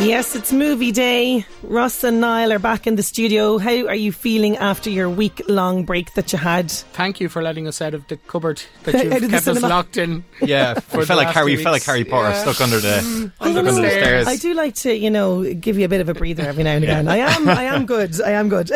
Yes, it's movie day. Russ and Niall are back in the studio. How are you feeling after your week long break that you had? Thank you for letting us out of the cupboard that you've kept us cinema. locked in. Yeah, For we felt like Harry, two felt like. Harry Potter Yeah. stuck under the I stuck don't under know. the stairs. I do like to, you know, give you a bit of a breather every now and again. I am, I am good. I am good.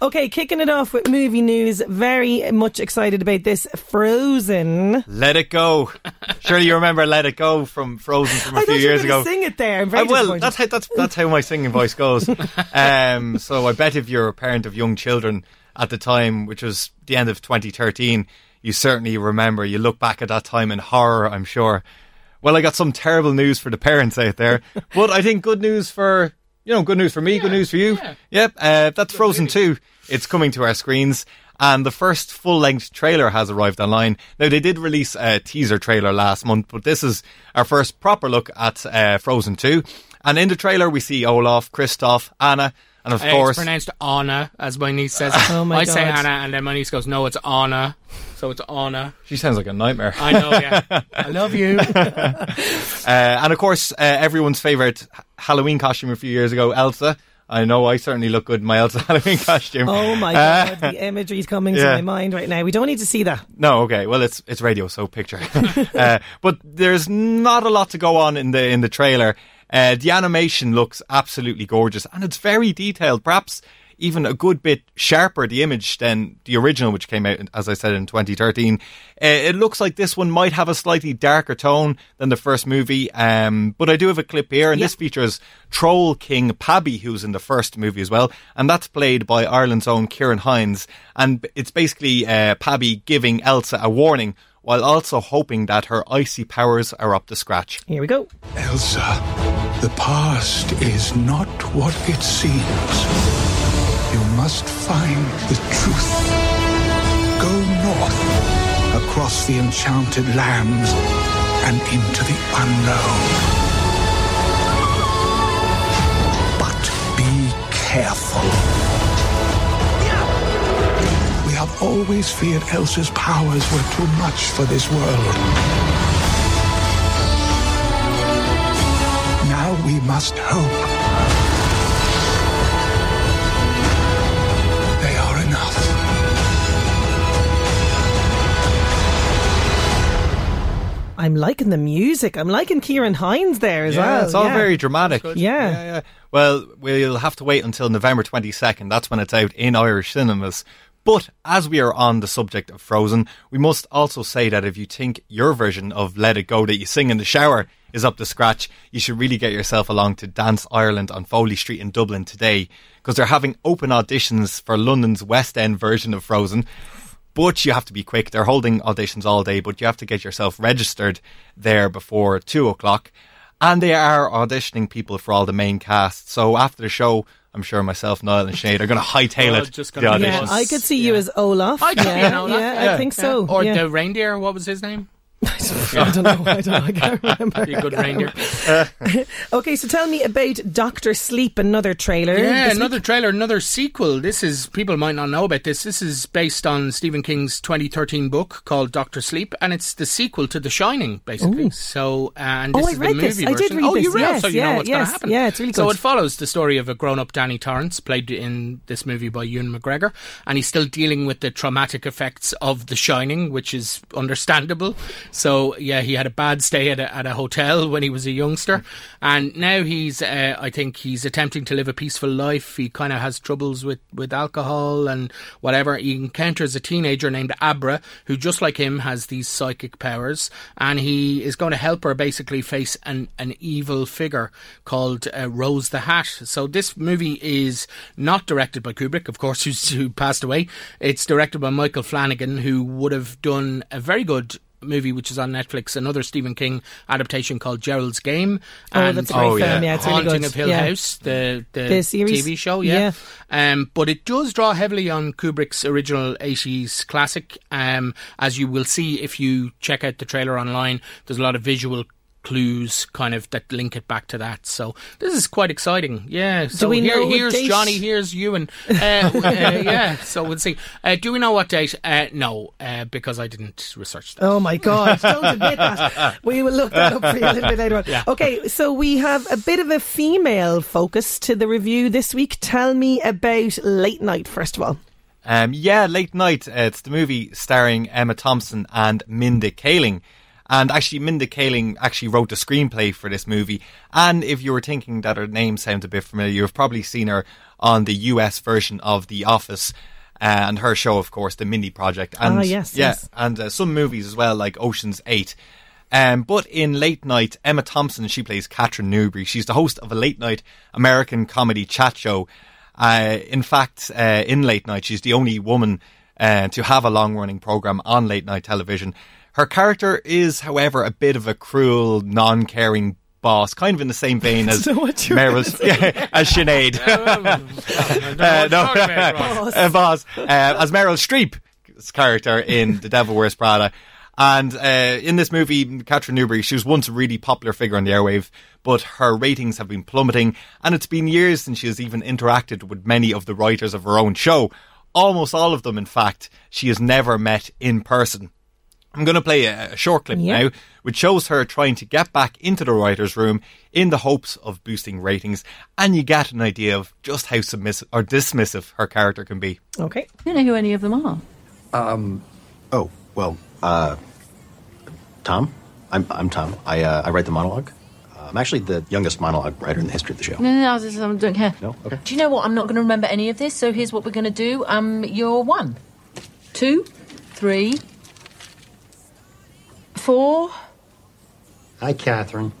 okay, kicking it off with movie news. Very much excited about this. Frozen. Let it go. Surely you remember "Let It Go" from Frozen from a I few thought you were years going ago. sing it there. I'm very I will. disappointed. That's how that's that's how my singing voice goes. Um, so I bet if you're a parent of young children at the time, which was the end of 2013, you certainly remember. You look back at that time in horror. I'm sure. Well, I got some terrible news for the parents out there, but I think good news for you know, good news for me, good news for you. Yep, uh, that's Frozen Two. It's coming to our screens. And the first full length trailer has arrived online. Now, they did release a teaser trailer last month, but this is our first proper look at uh, Frozen 2. And in the trailer, we see Olaf, Kristoff, Anna, and of Uh, course, it's pronounced Anna, as my niece says. Oh my I say God. Anna, and then my niece goes, "No, it's Anna." So it's Anna. she sounds like a nightmare. I know. Yeah, I love you. Uh, and of course, uh, everyone's favourite Halloween costume a few years ago, Elsa. I know I certainly look good in my Elsa Halloween costume. Oh my Uh, god, the imagery is coming to my mind right now. We don't need to see that. No, okay. Well, it's it's radio, so picture. uh, but there's not a lot to go on in the in the trailer. Uh, the animation looks absolutely gorgeous, and it's very detailed. Perhaps even a good bit sharper the image than the original, which came out, as I said, in 2013. Uh, it looks like this one might have a slightly darker tone than the first movie. Um, but I do have a clip here, and this features Troll King Pabbie, who's in the first movie as well, and that's played by Ireland's own Ciarán Hinds. And it's basically uh, Pabbie giving Elsa a warning while also hoping that her icy powers are up to scratch. Here we go. Elsa, the past is not what it seems. You must find the truth. Go north, across the enchanted lands, and into the unknown. But be careful. We have always feared Elsa's powers were too much for this world. Now we must hope. They are enough. I'm liking the music. I'm liking Ciarán Hinds there as yeah, well. it's all yeah. very dramatic. Yeah. yeah, yeah. Well, we'll have to wait until November 22nd. That's when it's out in Irish cinemas. But as we are on the subject of Frozen, we must also say that if you think your version of Let It Go that you sing in the shower is up to scratch, you should really get yourself along to Dance Ireland on Foley Street in Dublin today because they're having open auditions for London's West End version of Frozen. But you have to be quick. They're holding auditions all day, but you have to get yourself registered there before two o'clock. And they are auditioning people for all the main cast. So after the show, I'm sure myself, Niall, and Sinead are going to hightail it. just the gonna auditions. Yeah, I could see you as Olaf. I could be an Olaf, yeah, yeah. I think so. Or yeah. the reindeer. What was his name? I don't know. I don't know. I can't remember. Be a good reindeer. Okay, so tell me about Doctor Sleep, another trailer. Yeah, another trailer, another sequel. This is people might not know about this. This is based on Stephen King's 2013 book called Doctor Sleep, and it's the sequel to The Shining, basically. So, uh, and Oh, this I is read the this. movie I did version. read oh, you this. read, Yes, so you yeah, know what's yes. going to happen. Yeah, it's really So good. it follows the story of a grown-up Danny Torrance, played in this movie by Ewan McGregor, and he's still dealing with the traumatic effects of The Shining, which is understandable. So, yeah, he had a bad stay at a, at a hotel when he was a youngster, and now he's, uh, I think, he's attempting to live a peaceful life. He kind of has troubles with with alcohol and whatever. He encounters a teenager named Abra, who just like him has these psychic powers, and he is going to help her basically face an an evil figure called uh, Rose the Hat. So this movie is not directed by Kubrick, of course, who passed away. It's directed by Michael Flanagan, who would have done a very good movie which is on Netflix, another Stephen King adaptation called Gerald's Game. Oh, and that's a great Oh, yeah. film. Yeah, it's really Haunting good. of Hill yeah. House, the, the The series? TV show, yeah. Um, but it does draw heavily on Kubrick's original 80s classic. Um, as you will see if you check out the trailer online, there's a lot of visual clues kind of that link it back to that. So this is quite exciting. Yeah. So we here, know here's date? Johnny, here's Ewan. Uh, uh, yeah. So we'll see. Uh, do we know what date? Uh, no, uh, because I didn't research that. Oh my God! Don't admit that. We will look that up for you a little bit later on. Okay, so we have a bit of a female focus to the review this week. Tell me about Late Night first of all. Um, yeah, Late Night. Uh, it's the movie starring Emma Thompson and Mindy Kaling. And actually, Mindy Kaling actually wrote the screenplay for this movie. And if you were thinking that her name sounds a bit familiar, you've probably seen her on the US version of The Office. Uh, and her show, of course, The Mindy Project. And, Ah, yes, yeah, yes. and uh, some movies as well, like Ocean's Eight. Um, but in Late Night, Emma Thompson, she plays Catherine Newbury. She's the host of a late night American comedy chat show. Uh, in fact, uh, in Late Night, she's the only woman uh, to have a long running program on late night television. Her character is, however, a bit of a cruel, non caring boss, kind of in the same vein as So what you're Meryl's, as Sinead. Uh, no, uh, boss, uh, as Meryl Streep's character in The Devil Wears Prada. And uh, in this movie, Catherine Newbury, she was once a really popular figure on the airwave, but her ratings have been plummeting, and it's been years since she has even interacted with many of the writers of her own show. Almost all of them, in fact, she has never met in person. I'm going to play a, a short clip Yeah. now, which shows her trying to get back into the writer's room in the hopes of boosting ratings, and you get an idea of just how submissive or dismissive her character can be. Okay. I don't know who any of them are. Um, Oh, well, uh, Tom? I'm, I'm Tom. I, uh, I write the monologue. Uh, I'm actually the youngest monologue writer in the history of the show. No, no, no, I just- I don't care. No? Okay. Do you know what? I'm not going to remember any of this, so here's what we're going to do. Um, you're one, two, three, four. Hi, Catherine.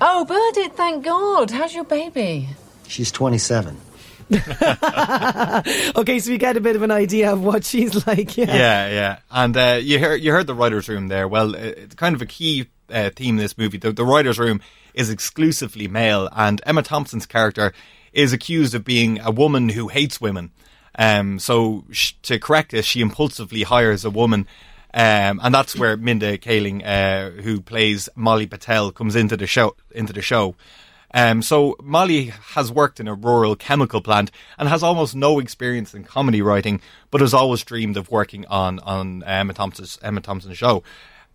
Oh, Burdett, thank God. How's your baby? She's 27. Okay, so we get a bit of an idea of what she's like. Yeah. Yeah, yeah. And uh, you heard you heard the writers' room there. Well, uh, it's kind of a key uh, theme in this movie. The, the writers' room is exclusively male, and Emma Thompson's character is accused of being a woman who hates women. Um, so sh- to correct this, she impulsively hires a woman. Um, and that's where Mindy Kaling, uh, who plays Molly Patel, comes into the show. Into the show. Um, so Molly has worked in a rural chemical plant and has almost no experience in comedy writing, but has always dreamed of working on on Emma Thompson's Emma Thompson's show.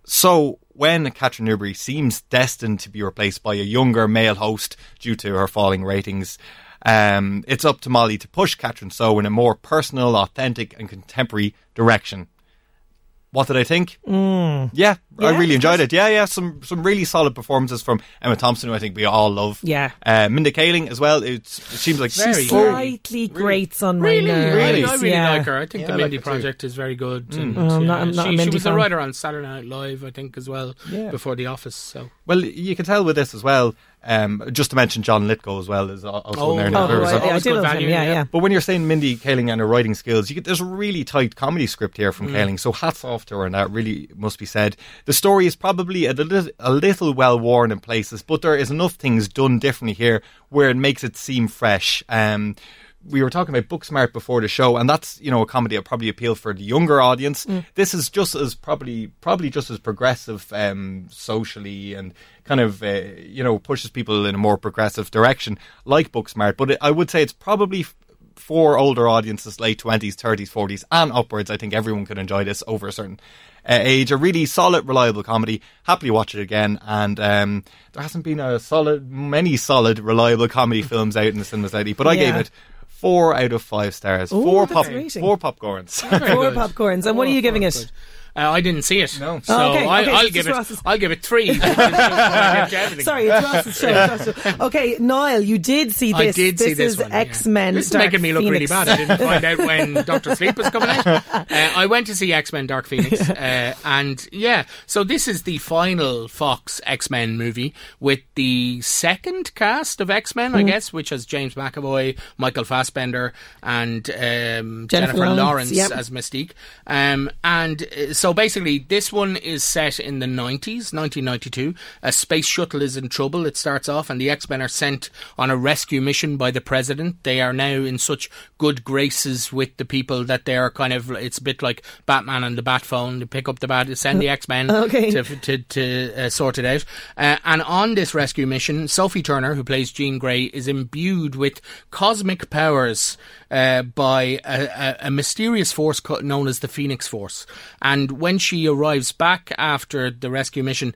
So when Catherine Newbury seems destined to be replaced by a younger male host due to her falling ratings, um, it's up to Molly to push Catherine So in a more personal, authentic, and contemporary direction. What did I think? Mm. Yeah, I really enjoyed it. Yeah, yeah, some some really solid performances from Emma Thompson, who I think we all love. Yeah. uh, Mindy Kaling as well. It's, it seems like Very she's good. Slightly grates on my Really, nerves. really, I really yeah. like her. I think Yeah, the I like Mindy too. Project is very good. And, Oh, I'm yeah, not- I'm a she, she Mindy was a writer on Saturday Night Live, I think, as well Yeah. before The Office. So Well, you can tell with this as well. Um, just to mention John Lithgow as well is al- also Oh, in there. Oh, now. right, yeah, I always do good love him. Yeah, yeah. yeah. But when you're saying Mindy Kaling and her writing skills, you get, there's a really tight comedy script here Mm. from Kaling. So hats off to her, and that really must be said. The story is probably a little, a little well worn in places, but there is enough things done differently here where it makes it seem fresh. Um, we were talking about Booksmart before the show, and that's you know a comedy that probably appeal for the younger audience. Mm. This is just as probably probably just as progressive um, socially and kind of uh, you know pushes people in a more progressive direction, like Booksmart. But it, I would say it's probably f- for older audiences, late twenties, thirties, forties, and upwards. I think everyone could enjoy this over a certain uh, age. A really solid, reliable comedy. Happily watch it again. And um, there hasn't been a solid, many solid, reliable comedy films out in the cinemas lately, but I Yeah. gave it. Four out of five stars. Ooh, four pop, four popcorns. Four popcorns. And what are you giving it? Uh, I didn't see it, No. so Oh, okay, I, okay, I'll so give it. Ross's- I'll give it three. just what I give to everything. Sorry, it's Ross's show. it's Ross's show. Okay, Niall, you did see this. I this. did see this is one. yeah. X Men. This is making me look really bad. I didn't find out when Doctor Sleep was coming out. Uh, I went to see X Men Dark Phoenix, uh, and yeah, so this is the final Fox X Men movie with the second cast of X Men, I Mm. guess, which has James McAvoy, Michael Fassbender, and um, Jennifer Jennifer, Lawrence, Lawrence, yep. as Mystique. Um, and uh, so basically, this one is set in the 90s, 1992. A space shuttle is in trouble, it starts off, and the X Men are sent on a rescue mission by the president. They are now in such good graces with the people that they are kind of, it's a bit like Batman and the Bat phone. They pick up the bat, send the X Men Okay. to, to, to uh, sort it out. Uh, and on this rescue mission, Sophie Turner, who plays Jean Grey, is imbued with cosmic powers uh, by a, a, a mysterious force known as the Phoenix Force. And when she arrives back after the rescue mission,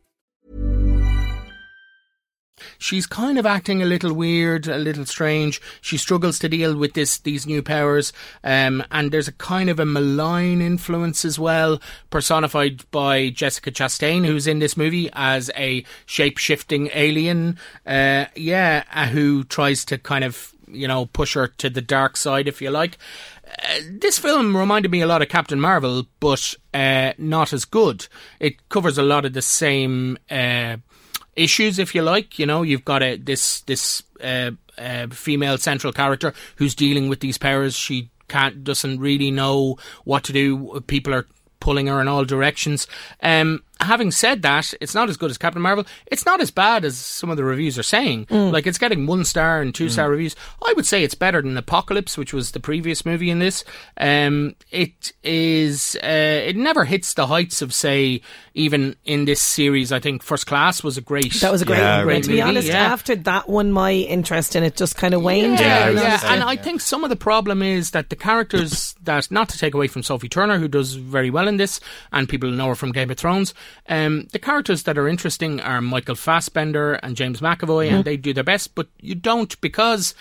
She's kind of acting a little weird, a little strange. She struggles to deal with this these new powers, um, and there's a kind of a malign influence as well, personified by Jessica Chastain, who's in this movie as a shape shifting alien. Uh, yeah, uh, who tries to kind of you know push her to the dark side, if you like. Uh, this film reminded me a lot of Captain Marvel, but uh, not as good. It covers a lot of the same uh, issues, if you like. You know, you've got a this this uh, uh, female central character who's dealing with these powers. She can't doesn't really know what to do. People are pulling her in all directions. Um, having said that, it's not as good as Captain Marvel. It's not as bad as some of the reviews are saying. Like it's getting one star and two star reviews. I would say it's better than Apocalypse, which was the previous movie in this. Um, it is. Uh, it never hits the heights of say even in this series. I think First Class was a great. That was a great Yeah, one. great To be movie, honest, yeah. after that one, my interest in it just kind of waned. Yeah, to be yeah, and I think some of the problem is that the characters that, not to take away from Sophie Turner, who does very well in this, and people know her from Game of Thrones, um, the characters that are interesting are Michael Fassbender and James McAvoy, and they do their best, but you don't because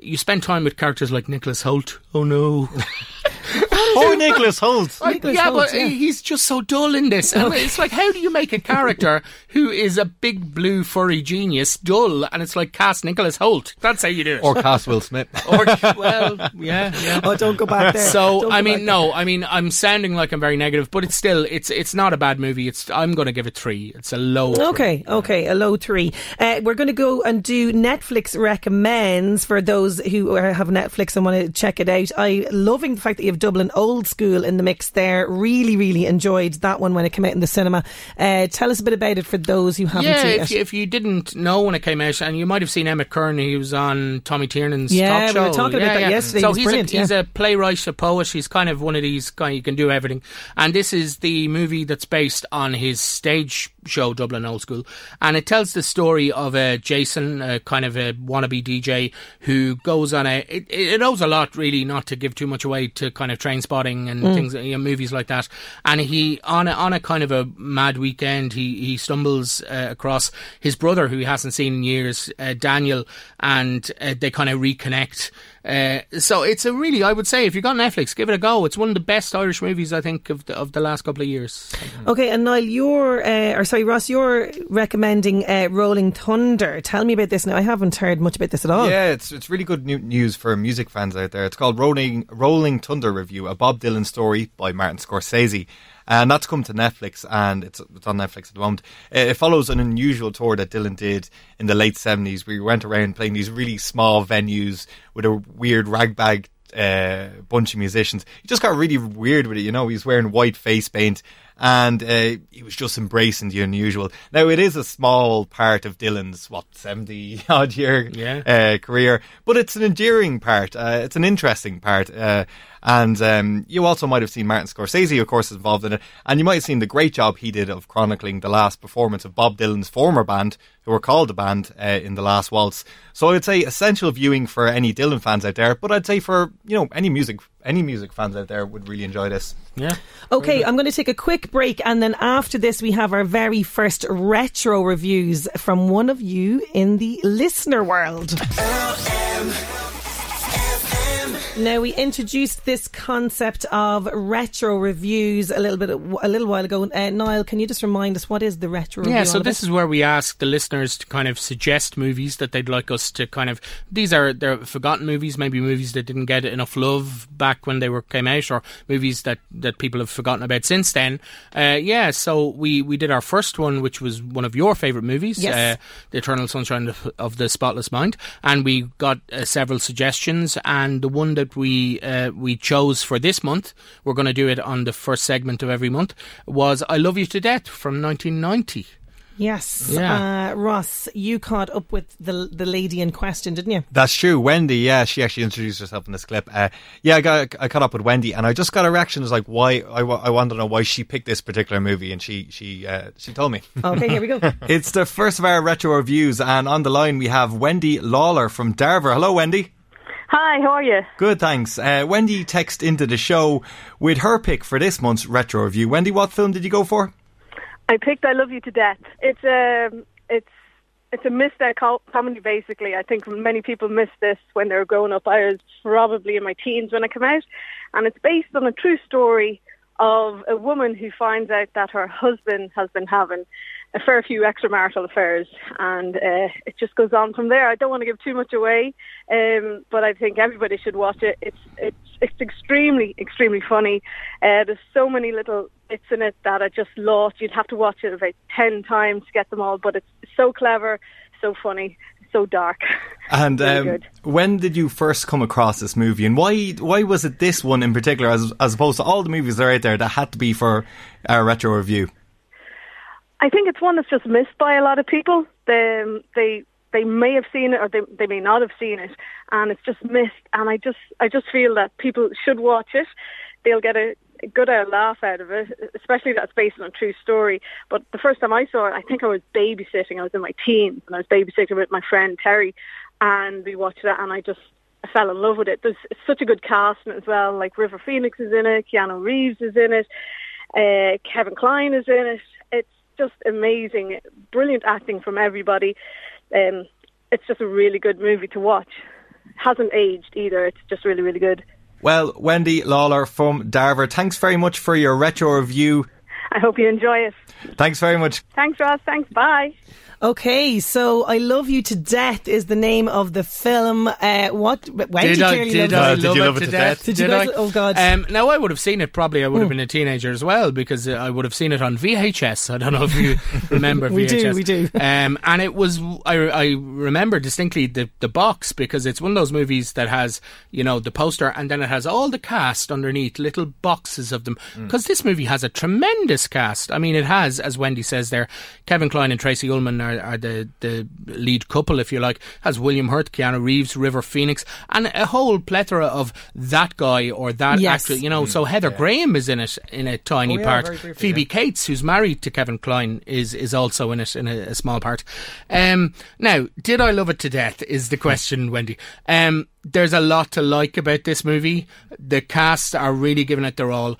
you spend time with characters like Nicholas Hoult. Oh no. Poor Nicholas Hoult. Like, Nicholas yeah, Hoult, but yeah. he's just so dull in this. I mean, it's like, how do you make a character who is a big blue furry genius dull? And it's like cast Nicholas Hoult. That's how you do it. Or Cass Will Smith. Or- well, yeah, yeah. Oh, don't go back there. So Don't I mean, back no, I mean, I'm sounding like I'm very negative, but it's still, it's it's not a bad movie. It's I'm going to give it three. It's a low. three. Okay, okay, a low three. Uh, we're going to go and do Netflix recommends for those who have Netflix and want to check it out. I loving the fact that you have Dublin Old School in the mix there. Really, really enjoyed that one when it came out in the cinema. Uh, tell us a bit about it for those who haven't Yeah, seen if it. you, if you didn't know when it came out, and you might have seen Emmet Kirwan, he was on Tommy Tiernan's show Yeah, talk we show. were talking about Yeah, that yeah. yesterday. So He he's brilliant, a, he's a playwright, a poet. He's kind of one of these guy you can do everything. And this is the movie that's based on his stage show, Dublin Old School, and it tells the story of a Jason, a kind of a wannabe DJ who goes on a. It, it owes a lot, really, not to give too much away to kind of train spotting and Mm. things, you know, movies like that. And he on a, on a kind of a mad weekend, he he stumbles uh, across his brother who he hasn't seen in years, uh, Daniel, and uh, they kind of reconnect. Uh, so it's a really, I would say, if you've got Netflix, give it a go. It's one of the best Irish movies I think of the, of the last couple of years. Okay, and Niall, you're, uh, or sorry, Ross, you're recommending uh, Rolling Thunder. Tell me about this now. I haven't heard much about this at all. Yeah, it's it's really good news for music fans out there. It's called Rolling Rolling Thunder Revue, a Bob Dylan story by Martin Scorsese. And that's come to Netflix, and it's, it's on Netflix at the moment. It, it follows an unusual tour that Dylan did in the late 70s, where he went around playing these really small venues with a weird ragbag uh, bunch of musicians. He just got really weird with it, you know. He was wearing white face paint, and uh, he was just embracing the unusual. Now, it is a small part of Dylan's, what, 70 odd year Yeah. uh, career, but it's an endearing part. Uh, it's an interesting part. Uh, and um, you also might have seen Martin Scorsese, of course, involved in it. And you might have seen the great job he did of chronicling the last performance of Bob Dylan's former band, who were called the band uh, in the last waltz. So I'd say essential viewing for any Dylan fans out there, but I'd say for you know any music any music fans out there would really enjoy this. Yeah. Okay, I'm going to take a quick break, and then after this, we have our very first retro reviews from one of you in the listener world. Now we introduced this concept of retro reviews a little bit a little while ago. Uh, Niall, can you just remind us what is the retro review? Yeah, so this about? is where we ask the listeners to kind of suggest movies that they'd like us to kind of. These are they're forgotten movies, maybe movies that didn't get enough love back when they were came out, or movies that, that people have forgotten about since then. Uh, yeah, so we we did our first one, which was one of your favorite movies, Yes. uh, The Eternal Sunshine of, of the Spotless Mind, and we got uh, several suggestions, and the one that we uh, we chose for this month, we're going to do it on the first segment of every month, was I Love You to Death from 1990. Yes, Yeah. uh, Ross, you caught up with the the lady in question, didn't you? That's true. Wendy, yeah, she actually introduced herself in this clip. Uh, yeah, I got I caught up with Wendy, and I just got a reaction. It's like, why? I, wa- I want to know why she picked this particular movie, and she she uh, she told me. Okay, here we go. it's the first of our retro reviews, and on the line we have Wendy Lawler from Darver. Hello, Wendy. Hi, how are you? Good, thanks. Uh, Wendy texted into the show with her pick for this month's retro review. Wendy, what film did you go for? I picked "I Love You to Death." It's a it's it's a missed out comedy. Basically, I think many people miss this when they were growing up. I was probably in my teens when it came out, and it's based on a true story of a woman who finds out that her husband has been having a fair few extramarital affairs, and uh, it just goes on from there. I don't want to give too much away, um, but I think everybody should watch it. It's it's it's extremely extremely funny. Uh, there's so many little bits in it that I just lost. You'd have to watch it about ten times to get them all, but it's so clever, so funny, so dark. And um, when did you first come across this movie, and why why was it this one in particular, as as opposed to all the movies that are out there that had to be for our retro review? I think it's one that's just missed by a lot of people. They they they may have seen it or they they may not have seen it, and it's just missed. And I just I just feel that people should watch it. They'll get a, good uh, laugh out of it, especially that's based on a true story. But the first time I saw it, I think I was babysitting. I was in my teens, and I was babysitting with my friend Terry, and we watched it, and I just I fell in love with it. There's such a good cast as well. Like River Phoenix is in it, Keanu Reeves is in it, uh, Kevin Kline is in it. Just amazing, brilliant acting from everybody. Um, it's just a really good movie to watch. Hasn't aged either. It's just really, really good. Well, Wendy Lawler from Darver, thanks very much for your retro review. I hope you enjoy it. Thanks very much. Thanks, Ross. Thanks. Bye. Okay, so I Love You to Death is the name of the film. Uh, what? Wendy did I, clearly did loves I it. Did love you it love to it to death? death? Did you Did guys- I? oh, God. Um, now I would have seen it. Probably I would have Mm. been a teenager as well because uh, I would have seen it on VHS. I don't know if you remember We do, VHS. we do. Um, and it was I, I remember distinctly the the box because it's one of those movies that has you know the poster and then it has all the cast underneath, little boxes of them. Mm. Because this movie has a tremendous cast. I mean, it has, as Wendy says there, Kevin Kline and Tracey Ullman are, are the the lead couple, if you like. Has William Hurt, Keanu Reeves, River Phoenix, and a whole plethora of that guy or that Yes. actor. You know, so Heather Graham is in it in a tiny Oh, yeah, part. briefly, Phoebe yeah. Cates, who's married to Kevin Kline, is is also in it in a, a small part. Um, now, did I love it to death? Is the question, Wendy? Um, there's a lot to like about this movie. The cast are really giving it their all.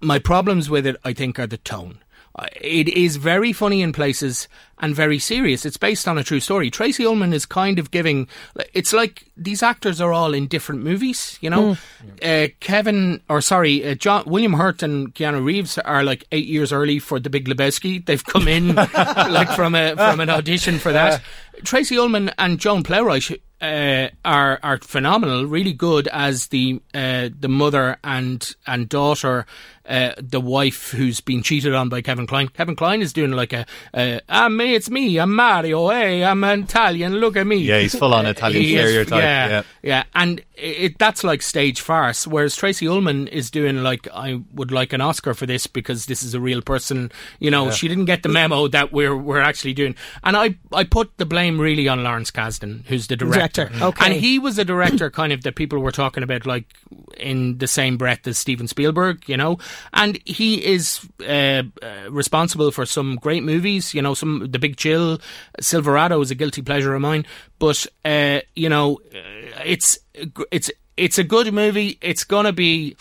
My problems with it, I think, are the tone. Uh, It is very funny in places and very serious. It's based on a true story. Tracey Ullman is kind of giving. It's like these actors are all in different movies. You know, uh, Kevin or sorry, uh, John William Hurt and Keanu Reeves are like eight years early for The Big Lebowski. They've come in like from a from an audition for that. Tracey Ullman and Joan Plowright uh, are are phenomenal, really good as the uh, the mother and and daughter, uh, the wife who's been cheated on by Kevin Kline. Kevin Kline is doing like a, uh, ah, me, it's me, I'm Mario, hey, I'm Italian, look at me. Yeah, he's full on Uh, Italian is- stereotype. yeah, yeah. yeah, and it, that's like stage farce. Whereas Tracey Ullman is doing like I would like an Oscar for this because this is a real person. You know, she didn't get the memo that we're we're actually doing. And I I put the blame really on Lawrence Kasdan, who's the director. Director, okay. And he was a director kind of that people were talking about like in the same breath as Steven Spielberg, you know. And he is uh, uh, responsible for some great movies, you know, some The Big Chill, Silverado is a guilty pleasure of mine. But uh, you know, uh, it's it's it's a good movie. It's gonna be.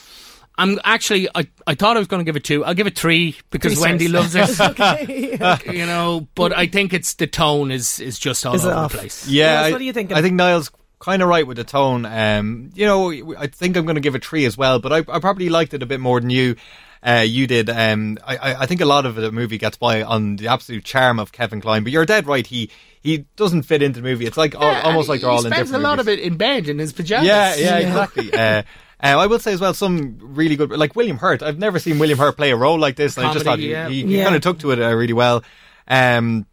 I'm actually. I, I thought I was going to give it two. I'll give it three because Three Wendy loves it. okay. you know, but I think it's the tone is is just all Is over off? the place. Yeah, Niles, I, what do you think? I think Niall's kind of right with the tone. Um, you know, I think I'm going to give a three as well, but I, I probably liked it a bit more than you. Uh, you did. Um, I, I I think a lot of the movie gets by on the absolute charm of Kevin Kline, but you're dead right. He he doesn't fit into the movie. It's like al- Yeah, almost like they're all in spends a lot movies. of it in bed in his pajamas. Yeah, yeah, exactly. uh, uh, I will say as well, some really good, like William Hurt. I've never seen William Hurt play a role like this. And I just thought he, yeah. he, he Yeah. kind of took to it uh, really well. Um,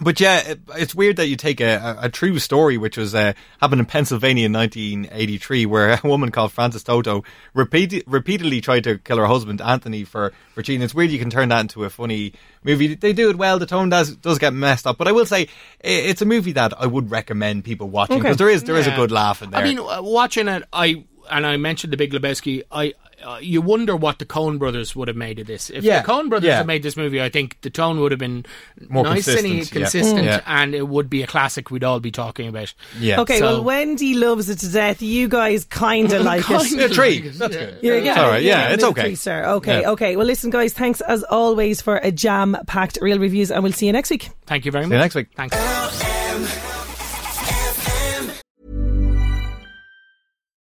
but yeah, it's weird that you take a, a, a true story, which was uh, happened in Pennsylvania in 1983, where a woman called Frances Toto repeat, repeatedly tried to kill her husband Anthony for, for cheating. It's weird you can turn that into a funny movie. They do it well. The tone does does get messed up, but I will say it's a movie that I would recommend people watching because Okay. there is there is a good laugh in there. I mean, uh, watching it, I and I mentioned the Big Lebowski. I uh, you wonder what the Coen Brothers would have made of this. If Yeah, the Coen Brothers yeah. had made this movie, I think the tone would have been More nice and consistent, yeah. consistent, Yeah. and it would be a classic we'd all be talking about. yeah. Okay, So- well, Wendy loves it to death. You guys kind of like it. Kinda Yeah, three. like it, That's yeah. good. Yeah, It's all right. Yeah, it's okay. Three star. Okay, Yeah. okay. Well, listen, guys. Thanks as always for a jam-packed real reviews, and we'll see you next week. Thank you very See much. you next week. Thanks.